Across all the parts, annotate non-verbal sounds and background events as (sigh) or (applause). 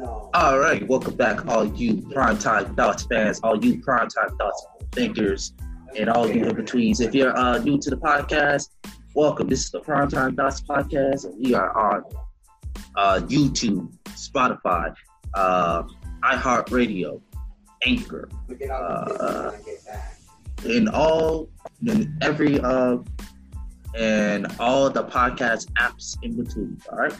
All right, welcome back, all you primetime thoughts fans, all you primetime thoughts thinkers, and all you in betweens. If you're uh, new to the podcast, welcome. This is the Primetime Thoughts podcast, and we are on uh, YouTube, Spotify, uh, iHeartRadio, Anchor, uh, in all, in every, uh, and all the podcast apps in between. All right.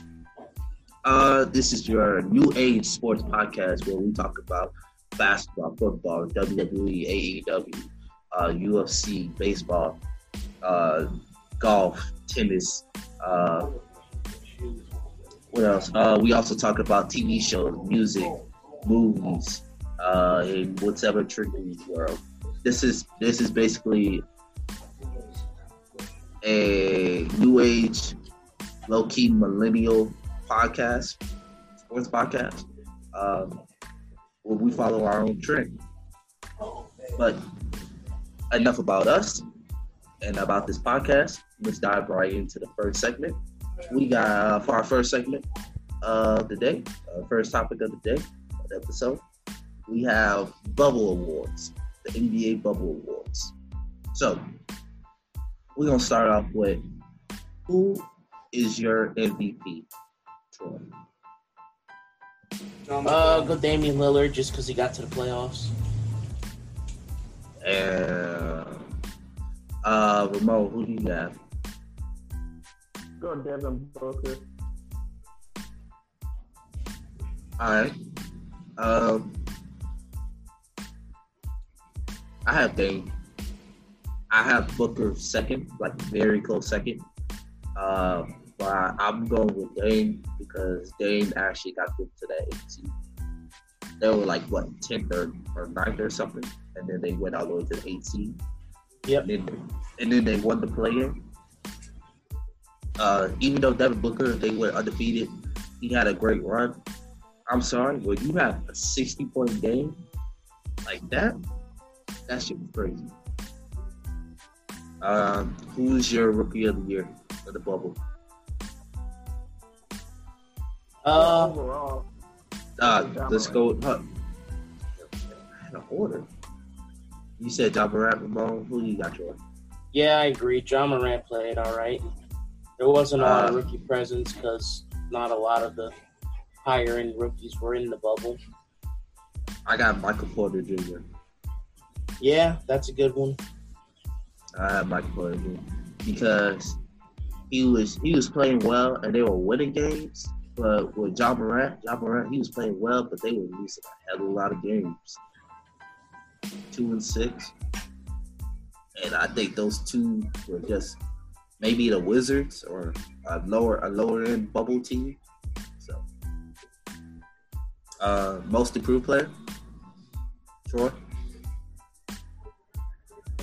Uh, this is your new age sports podcast where we talk about basketball, football, WWE, AEW, uh, UFC, baseball, uh, golf, tennis. Uh, what else? Uh, we also talk about TV shows, music, movies, uh, in whatever triggers the world. This is this is basically a new age, low key millennial podcast, sports podcast, um, where we follow our own trend. But enough about us and about this podcast. Let's dive right into the first segment. We got uh, for our first segment of the day, uh, first topic of the day, of episode. We have Bubble Awards, the NBA Bubble Awards. So we're gonna start off with who is your MVP? Troy. Uh, go Damian Lillard just because he got to the playoffs. And uh, Ramon, who do you have? Go Devin Booker. All right. Um, I have Dame. I have Booker second, like very close second. Uh, but I'm going with Dame because Dame actually got them to that 18. They were like what 10th or, or 9th or something, and then they went all the way to the 18. Yep. And then, and then they won the play-in. Uh, even though Devin Booker they went undefeated, he had a great run. I'm sorry, when you have a 60 point game like that, that shit was crazy. Um, who's your rookie of the year for the bubble? Uh, Overall, Uh, let's go. Huh. I had an order. You said Ja Morant, Ramon. Who you got, Troy? yeah, I agree. Ja Morant played all right. There wasn't a lot of Uh, rookie presence because not a lot of the higher end rookies were in the bubble. I got Michael Porter Jr. Yeah, that's a good one. I have Michael Porter Jr. because he was he was playing well and they were winning games. But with Ja Morant, Ja Morant, he was playing well, but they were losing a hell of a lot of games. Two and six. And I think those two were just maybe the Wizards or a lower a lower end bubble team. So uh most improved player. Troy.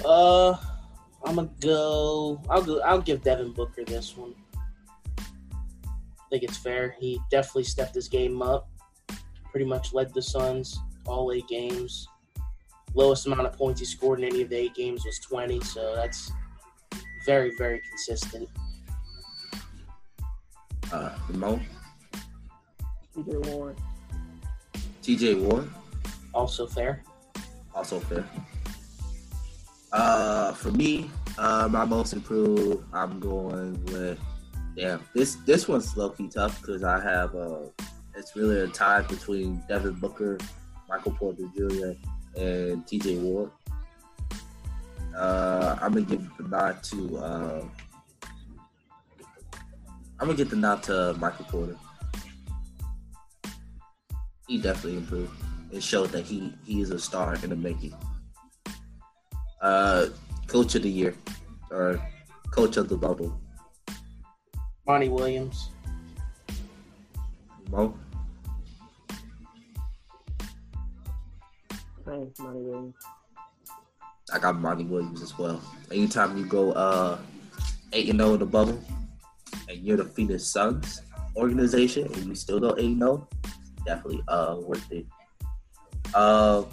Uh, I'm gonna go. I'll go. I'll give Devin Booker this one. I think it's fair. He definitely stepped his game up. Pretty much led the Suns all eight games. Lowest amount of points he scored in any of the eight games was 20, so that's very, very consistent. Uh Ramon. TJ Warren. TJ Ward. Also fair. also fair. Uh, for me, uh, my most improved, I'm going with. Damn, this this one's low key tough because I have uh, it's really a tie between Devin Booker, Michael Porter Jr., and T.J. Ward. Uh, I'm gonna give the nod to. Uh, I'm gonna get the nod to Michael Porter. He definitely improved. It showed that he he is a star in the making. Uh, coach of the year or coach of the bubble. Monty Williams. Mo. Thanks, Money Williams. I got Monty Williams as well. Anytime you go uh eight and zero in the bubble, and you're the Phoenix Suns organization, and you still go eight and zero, definitely uh worth it. Uh,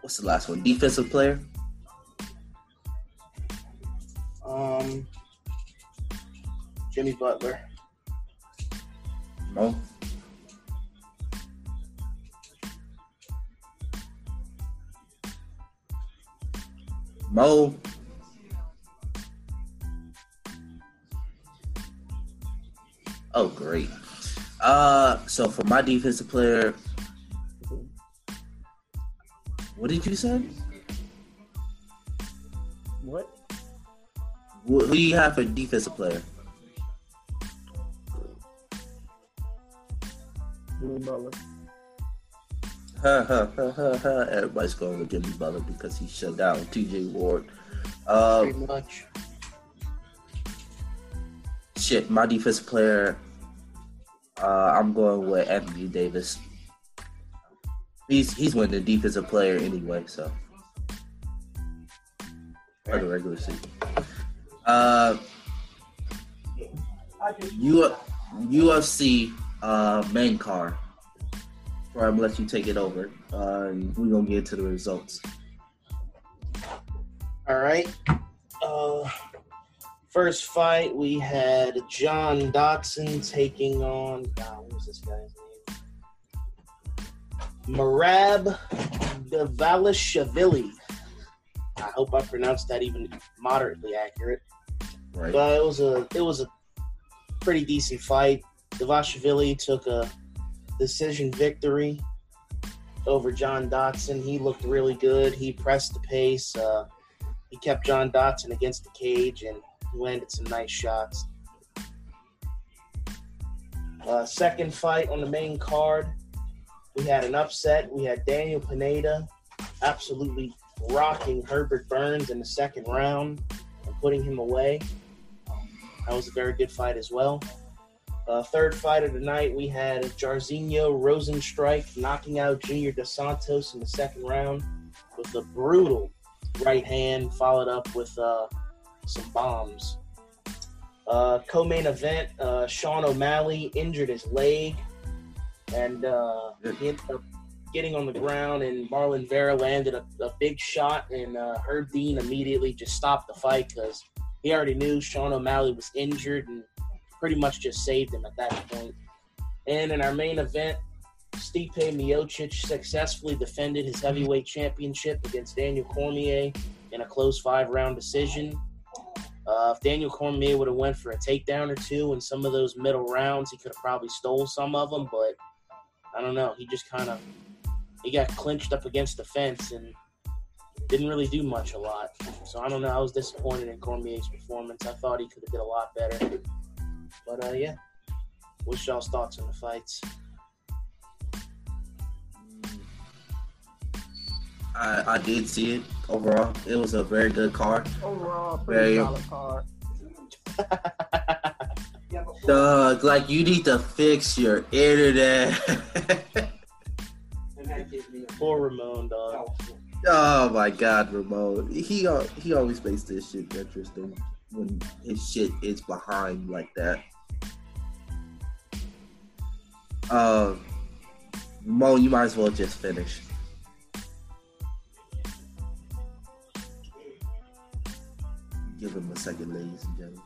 what's the last one? Defensive player. Um, Jimmy Butler. No. Mo. Oh, great. Uh, so for my defensive player, what did you say? What? We have a defensive player. Butler. Ha, ha, ha, ha, ha. Everybody's going with Jimmy Butler because he shut down TJ Ward. Uh, Pretty much. shit, my defensive player, uh, I'm going with Anthony Davis. He's he's winning the defensive player anyway, so for the regular season. Uh, U- UFC uh, main card. Before I'm let you take it over, uh, we're gonna get to the results. All right. Uh, first fight, we had John Dodson taking on. God, what was this guy's name? Merab Davalishvili. I hope I pronounced that even moderately accurate. Right. But it was a it was a pretty decent fight. Davashvili took a decision victory over John Dodson. He looked really good. He pressed the pace. Uh, he kept John Dodson against the cage and landed some nice shots. Uh, second fight on the main card, we had an upset. We had Daniel Pineda absolutely rocking Herbert Burns in the second round and putting him away. That was a very good fight as well. Uh, third fight of the night, we had Jairzinho Rozenstruik knocking out Junior Dos Santos in the second round with a brutal right hand, followed up with uh, some bombs. Uh, co-main event, uh, Sean O'Malley injured his leg, and uh, he ended up getting on the ground, and Marlon Vera landed a, a big shot, and uh, Herb Dean immediately just stopped the fight because he already knew Sean O'Malley was injured and pretty much just saved him at that point. And in our main event, Stipe Miocic successfully defended his heavyweight championship against Daniel Cormier in a close five-round decision. Uh, if Daniel Cormier would have went for a takedown or two in some of those middle rounds, he could have probably stole some of them. But I don't know. He just kind of he got clinched up against the fence and didn't really do much a lot. So I don't know. I was disappointed in Cormier's performance. I thought he could have did a lot better. But uh, yeah, what's y'all's thoughts on the fights? I, I did see it overall. It was a very good card. Overall, Very- pretty solid card. (laughs) Doug, like you need to fix your internet. Poor Ramon, dog. oh my god, Ramon. He he always makes this shit interesting when his shit is behind like that. Um, Mo, you might as well just finish. Give him a second, ladies and gentlemen.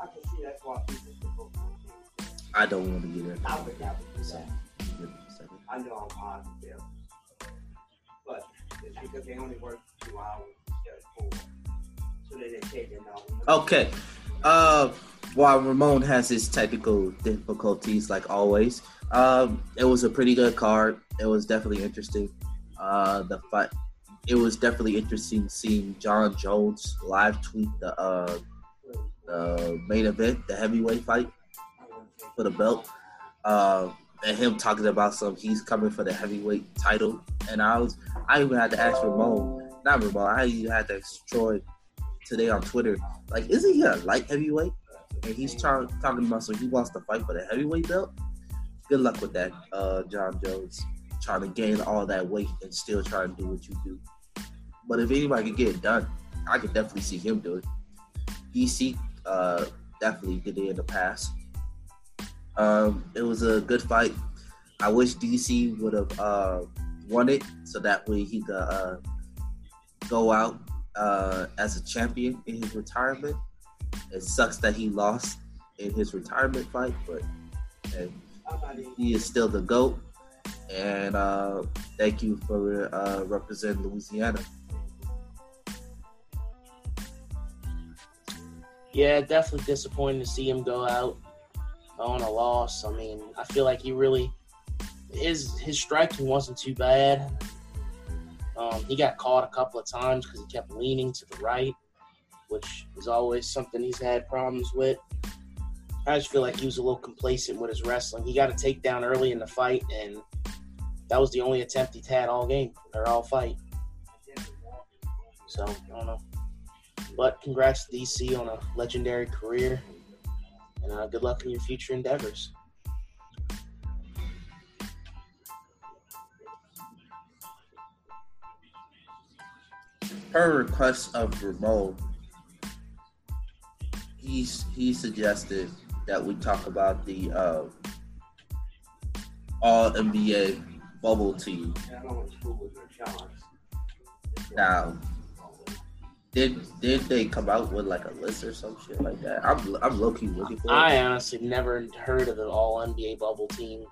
I can see that's why people. I don't want to get in. I would never do that. give him a second. I know I'm positive. But it's because they only work two hours instead of four. So they didn't take it now. Okay. Uh, while Ramon has his technical difficulties, like always, um, it was a pretty good card. It was definitely interesting. Uh, the fight. It was definitely interesting seeing Jon Jones live tweet the uh, the main event, the heavyweight fight for the belt, uh, and him talking about some. He's coming for the heavyweight title, and I was. I even had to ask Ramon, not Ramon. I even had to ask Troy today on Twitter, like, isn't he a light heavyweight? And he's trying talking about so he wants to fight for the heavyweight belt. Good luck with that, uh, Jon Jones. Trying to gain all that weight and still trying to do what you do. But if anybody can get it done, I could definitely see him do it. DC uh, definitely did it in the past. Um, it was a good fight. I wish DC would have uh, won it so that way he could uh, go out uh, as a champion in his retirement. It sucks that he lost in his retirement fight, but he is still the GOAT. and uh, thank you for uh, representing Louisiana. Yeah, definitely disappointing to see him go out on a loss. I mean, I feel like he really his his striking wasn't too bad. Um, he got caught a couple of times because he kept leaning to the right, which is always something he's had problems with. I just feel like he was a little complacent with his wrestling. He got a takedown early in the fight, and that was the only attempt he's had all game or all fight. So I don't know. But congrats DC on a legendary career, and uh, good luck in your future endeavors. Per request of Ramon, he's he suggested that we talk about the uh, All NBA bubble team. I don't went to school with Rashawn. Now, did did they come out with like a list or some shit like that? I'm I'm low key looking for it. I honestly never heard of the All NBA bubble team.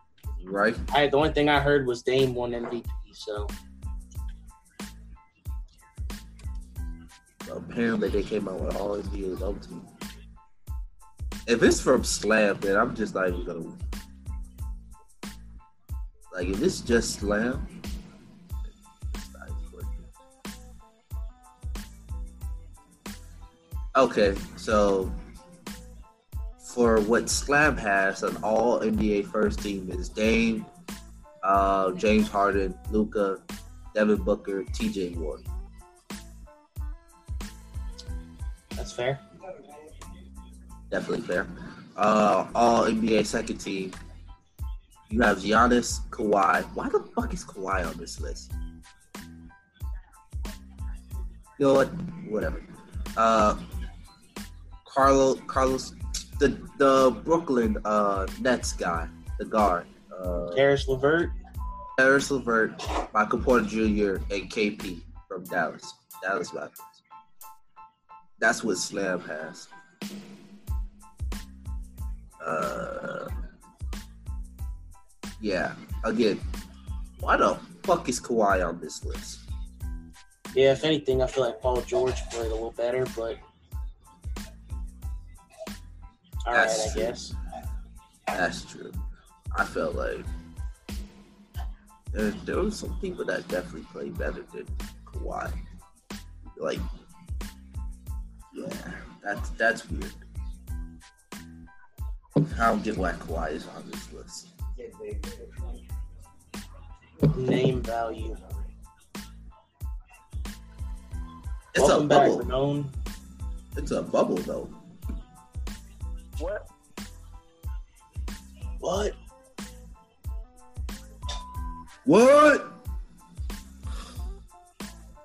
right? I the only thing I heard was Dame won MVP. So Apparently, they came out with all NBA bubble team. If it's from Slam, then I'm just not even gonna. Like, if it's just Slam. Okay, so for what Slam has, an All NBA first team is Dame, uh, James Harden, Luka, Devin Booker, T.J. Ward. that's fair. Definitely fair. Uh, all NBA second team. You have Giannis, Kawhi. Why the fuck is Kawhi on this list? You know what? Whatever. Uh, Carlo, Carlos, the the Brooklyn uh Nets guy, the guard. Uh, Caris LeVert, Harris Levert, Michael Porter Jr., and KP from Dallas. Dallas Mavericks. That's what Slam has. Uh, yeah. Again, why the fuck is Kawhi on this list? yeah. If anything, I feel like Paul George played a little better, but all right, That's I true. guess. That's true. I felt like there, there were some people that definitely played better than Kawhi. Like, yeah, that's that's weird. I don't get why Kawhi is on this list. Name value. It's Welcome a bubble. Ramon. It's a bubble though. What? What? What?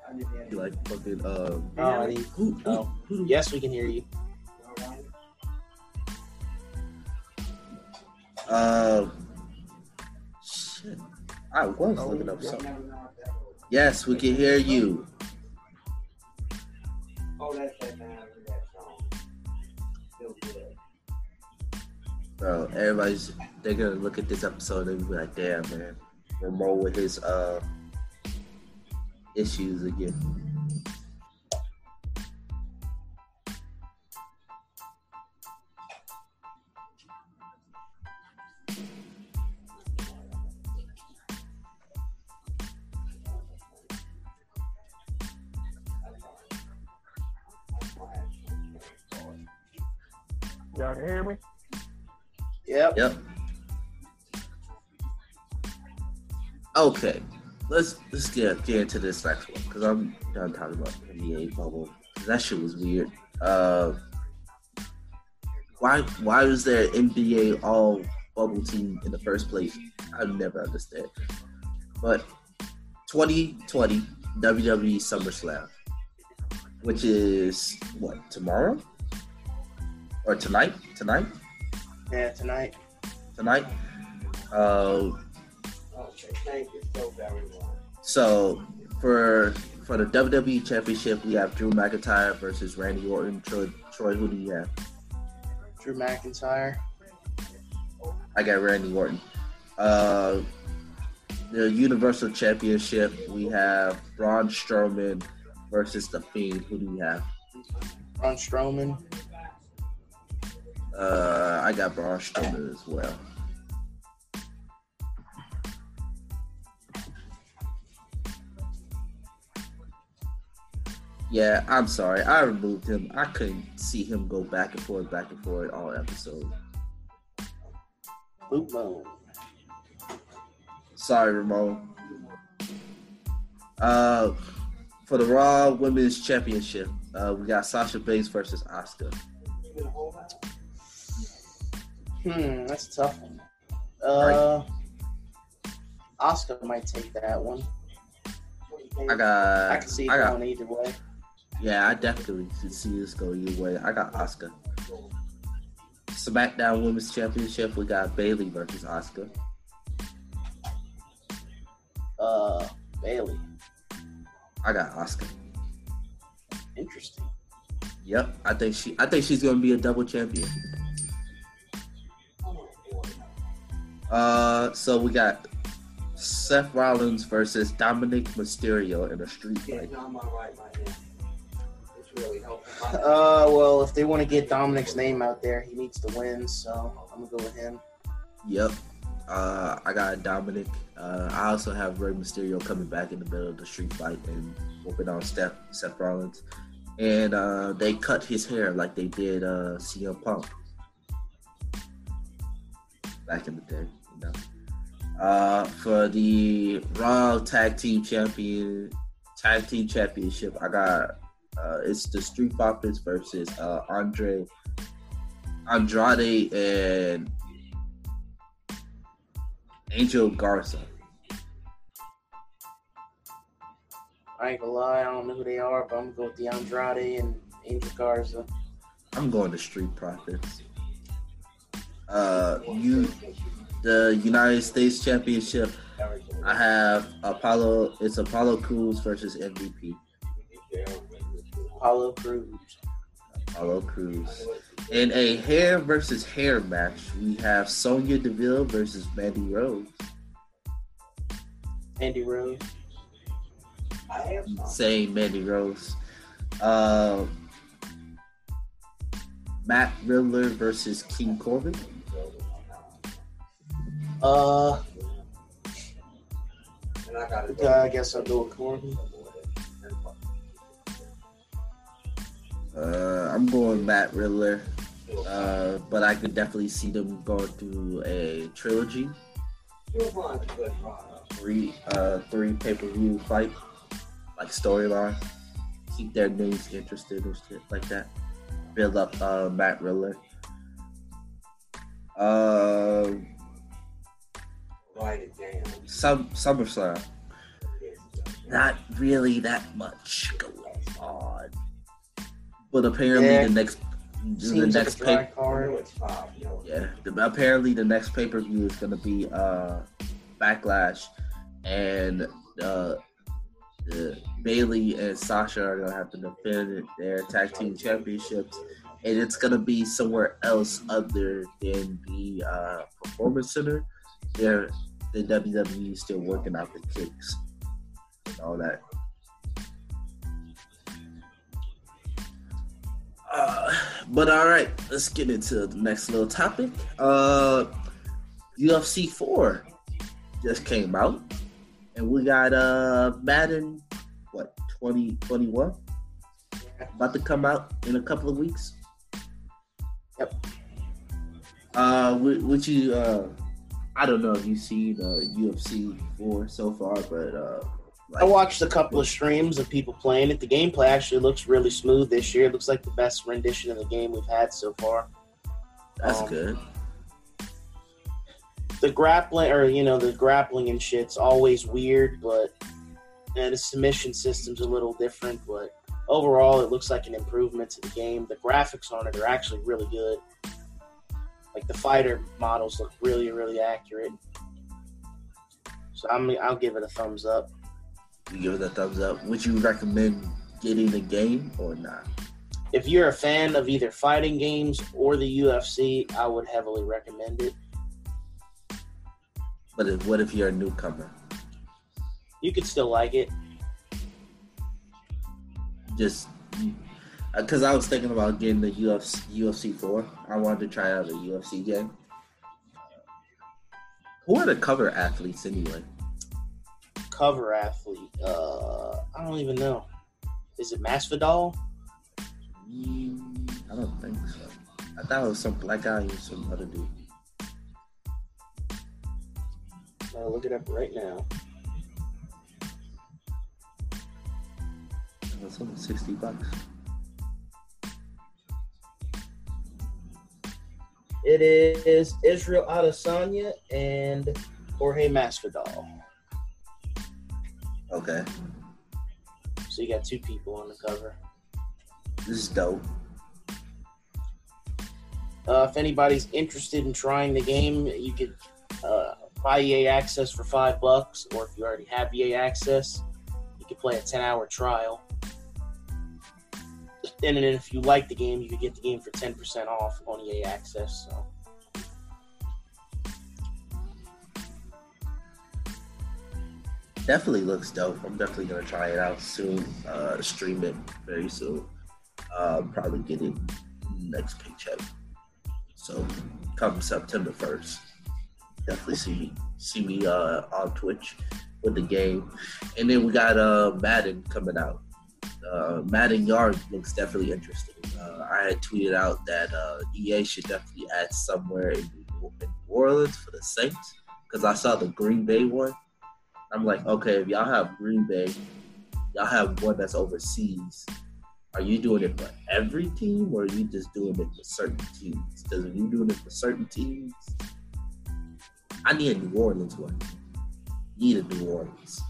I didn't have- You like fucking uh? Oh, Who, who, oh. who, Yes, we can hear you. Uh, shit. I was looking up something. Yes, we can hear you. Oh, that's that man with that song. Feel good. Bro, everybody's they're gonna look at this episode and be like, damn man, Ramon with his uh issues again. Y'all can hear me? Yep. Yep. Okay, let's let's get get into this next one because I'm done talking about NBA bubble. 'cause That shit was weird. Uh, why why was there NBA all bubble team in the first place? I never understand. But 2020 WWE SummerSlam, which is what tomorrow or tonight? Tonight? Yeah, tonight. Tonight. Uh, Okay, thank you so very much. So for for the WWE Championship, we have Drew McIntyre versus Randy Orton. Troy, Troy, who do you have? Drew McIntyre. I got Randy Orton. Uh, the Universal Championship, we have Braun Strowman versus The Fiend. Who do we have? Braun Strowman. Uh, I got Braun Strowman as well. Yeah, I'm sorry. I removed him. I couldn't see him go back and forth, back and forth all episode. Bone. Sorry, Ramon. Uh, for the Raw Women's Championship, uh, we got Sasha Banks versus Asuka. Hmm, that's a tough one. Uh, Asuka might take that one. I got. I can see it got. going either way. Yeah, I definitely can see this go either way. I got Asuka. SmackDown Women's Championship, we got Bayley versus Asuka. Uh, Bayley. I got Asuka. Interesting. Yep, I think she. I think she's gonna be a double champion. Uh, so we got Seth Rollins versus Dominik Mysterio in a street fight. Getting on my right right now. It's really Uh, well, if they want to get Dominik's name out there, he needs to win. So I'm gonna go with him. Yep. Uh, I got Dominik. Uh, I also have Rey Mysterio coming back in the middle of the street fight and whooping on Steph, Seth Rollins. And uh, they cut his hair like they did uh, CM Punk back in the day. Uh, for the Raw Tag Team Champion Tag Team Championship, I got uh, it's the Street Profits versus uh, Andre Andrade and Angel Garza. I ain't gonna lie, I don't know who they are, but I'm gonna go with the Andrade and Angel Garza. I'm going to Street Profits. Uh, you, the United States Championship. I have Apollo. It's Apollo Crews versus MVP. Apollo Crews. Apollo Crews. In a hair versus hair match, we have Sonya Deville versus Mandy Rose. Andy Rose. I some. Saying Mandy Rose. Uh, Matt Riddler versus King Corbin. Uh, And I got it. I guess I'll go with Corbin. Uh, I'm going Matt Riddler, uh, but I could definitely see them going through a trilogy, You'll find a good product. three, uh, three pay per view fight, like storyline. Keep their names interested and shit like that. Build up uh, Matt Riddler. Uh, Write it some SummerSlam. Not really that much going on, but apparently Yeah. the next, the Seems like next pay, dry I know card. it's five. You know. Yeah, the, apparently the next pay per view is going to be uh, Backlash, and uh, the Bayley and Sasha are going to have to defend their tag team championships, and it's going to be somewhere else other than the uh, Performance Center. They're the WWE is still working out the kicks and all that. Uh, but all right, let's get into the next little topic. Uh, UFC 4 just came out, and we got uh Madden, what 2021 about to come out in a couple of weeks. Yep. Uh, would, would you? Uh, I don't know if you've seen uh, UFC 4 so far, but uh, I watched a couple of streams of people playing it. The gameplay actually looks really smooth this year. It looks like the best rendition of the game we've had so far. that's um, good. The grappling, or you know, the grappling and shit's always weird, but and the submission system's a little different. But overall, it looks like an improvement to the game. The graphics on it are actually really good. Like the fighter models look really, really accurate. So I'm, I'll give it a thumbs up. You give it a thumbs up. Would you recommend getting the game or not? if you're a fan of either fighting games or the UFC, I would heavily recommend it. But if, what if you're a newcomer? You could still like it. Just because I was thinking about getting the UFC UFC four. I wanted to try out a UFC game. Who are the cover athletes anyway? Cover athlete. Uh, I don't even know. Is it Masvidal? Mm, I don't think so. I thought it was some black guy and some other dude. I'll look it up right now. It was only sixty bucks. It is Israel Adesanya and Jorge Masvidal. Okay, So you got two people on the cover. this is dope. Uh, if anybody's interested in trying the game, you could uh, buy EA access for five bucks, or if you already have EA access, you could play a ten-hour trial. And then if you like the game, you could get the game for ten percent off on EA access. So Definitely looks dope. I'm definitely gonna try it out soon. Uh, stream it very soon. Uh, probably get it next paycheck. So come September first, definitely see me see me uh, on Twitch with the game. And then we got uh, Madden coming out. Uh, Madden Yard looks definitely interesting. Uh, I had tweeted out that uh, EA should definitely add somewhere in New Orleans for the Saints because I saw the Green Bay one. I'm like, okay, if y'all have Green Bay, y'all have one that's overseas. Are you doing it for every team, or are you just doing it for certain teams? Because if you're doing it for certain teams, I need a New Orleans one. Need a New Orleans.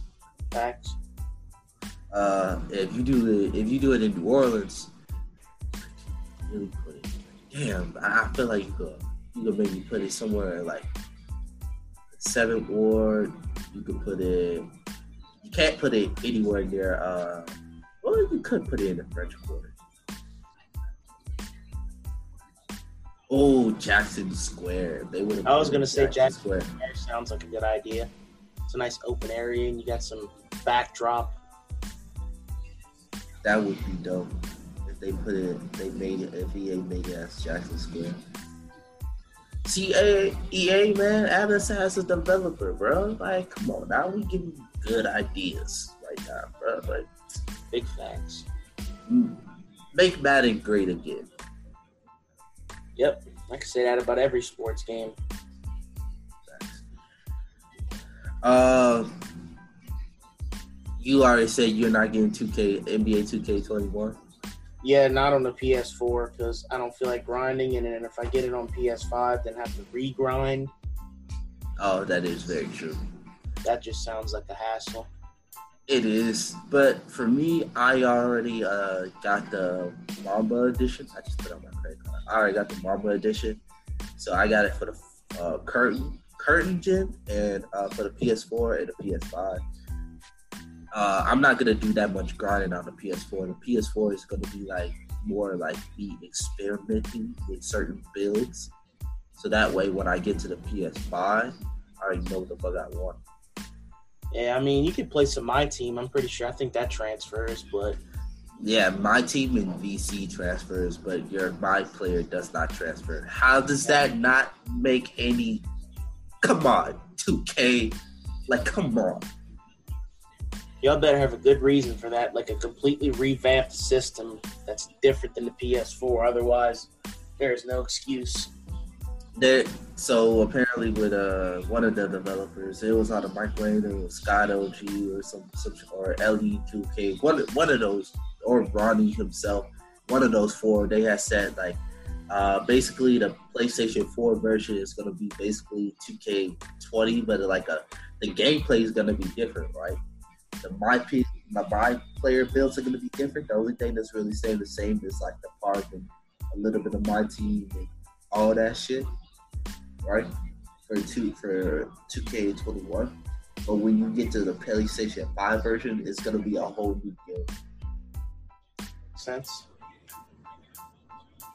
facts. Uh, if you do the, if you do it in New Orleans, really put it. Damn, I feel like you could, you could maybe put it somewhere like seventh ward. You could put it. You can't put it anywhere near. Uh, well, you could put it in the French Quarter. Oh, Jackson Square. They would. I was gonna say Jackson Square sounds like a good idea. It's a nice open area, and you got some backdrop. That would be dope if they put it. They made it. If EA made it as Jackson Square. See, EA, EA man, add us as a developer, bro. Like, come on, now we give you good ideas right now, bro. Like, Big facts. mm, make Madden great again. Yep, I can say that about every sports game. Facts. You already said you're not getting 2K NBA 2K21. Yeah, not on the PS4 because I don't feel like grinding, and then if I get it on PS5, then have to regrind. Oh, that is very true. That just sounds like a hassle. It is, but for me, I already uh, got the Mamba edition. I just put on my credit card. I already got the Mamba edition, so I got it for the uh, curtain curtain gen and uh, for the PS4 and the PS5. Uh, I'm not gonna do that much grinding on the PS4. The PS4 is gonna be like more like me experimenting with certain builds, so that way when I get to the PS5, I already know what the fuck I want. Yeah, I mean, you could play some my team. I'm pretty sure. I think that transfers, but Yeah, my team in VC transfers, but your my player does not transfer. How does that not make any? Come on, 2K, like come on. Y'all better have a good reason for that, like a completely revamped system that's different than the PS4. Otherwise, there is no excuse. There, so apparently with uh one of the developers, it was on a microwave. It was Scott OG or some, some or LE2K, one one of those, or Ronnie himself. One of those four. They had said like, uh, basically the PlayStation 4 version is gonna be basically 2K20, but like a the gameplay is gonna be different, right? The my P, my my player builds are gonna be different. The only thing that's really staying the same is like the park and a little bit of my team and all that shit right? For two for two K twenty one. But when you get to the PlayStation Five version, it's gonna be a whole new game. Sense?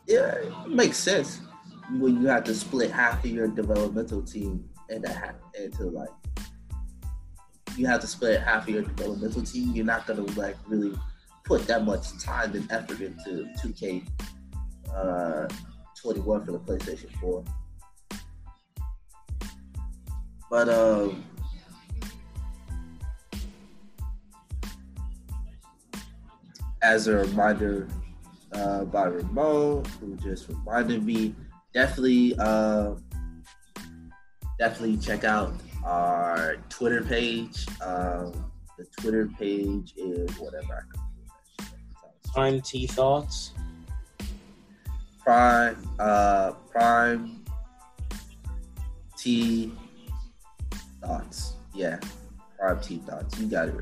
Yeah, it makes sense when you have to split half of your developmental team into half into like you have to split half of your developmental team. You're not gonna like really put that much time and effort into 2K uh, 21 for the PlayStation 4. But um, as a reminder uh, by Ramon, who just reminded me, definitely, uh, definitely check out our Twitter page. Um, the Twitter page is whatever I can Prime T thoughts. Prime, uh, Prime T thoughts. Yeah, Prime T thoughts. You got it.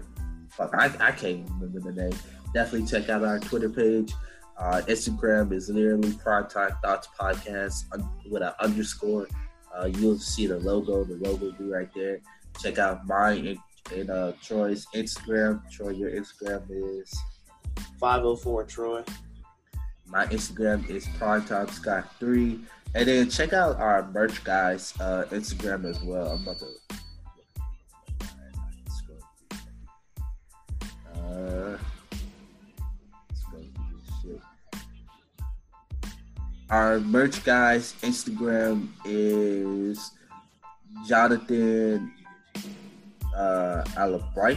Fuck, I, I can't remember the name. Definitely check out our Twitter page. Uh, Instagram is literally Prime Time Thoughts Podcast with an underscore. Uh, you'll see the logo. The logo will be right there. Check out mine and, and uh, Troy's Instagram. Troy, your Instagram is 504 Troy. my Instagram is Primetime Scott three, and then check out our merch guys uh, Instagram as well. I'm about to. Our merch guys Instagram is Jonathan uh, Alabright.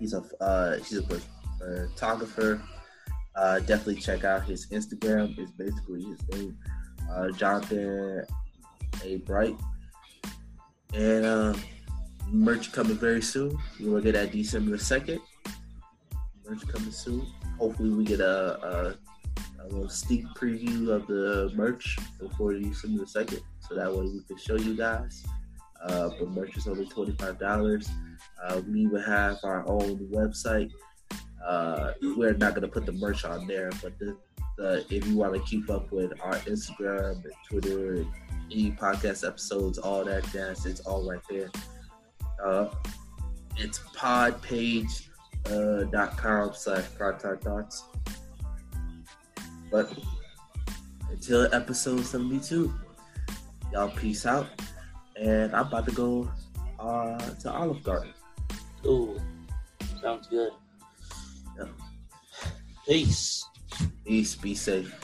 He's a uh, he's a photographer. Uh, definitely check out his Instagram. It's basically his name, uh, Jonathan A Bright. And uh, merch coming very soon. We will get that December second. Merch coming soon. Hopefully, we get a, a, a little sneak preview of the merch before December second, so that way we can show you guys. Uh, but merch is only twenty five dollars. Uh, we will have our own website. Uh, we're not gonna put the merch on there, but the, the if you want to keep up with our Instagram and Twitter and any podcast episodes, all that jazz, it's all right there. Uh, it's podpage uh, slash primetime thoughts. But until episode 72, y'all peace out. And I'm about to go uh, to Olive Garden. Ooh, sounds good. Yeah. Peace. Peace, be safe.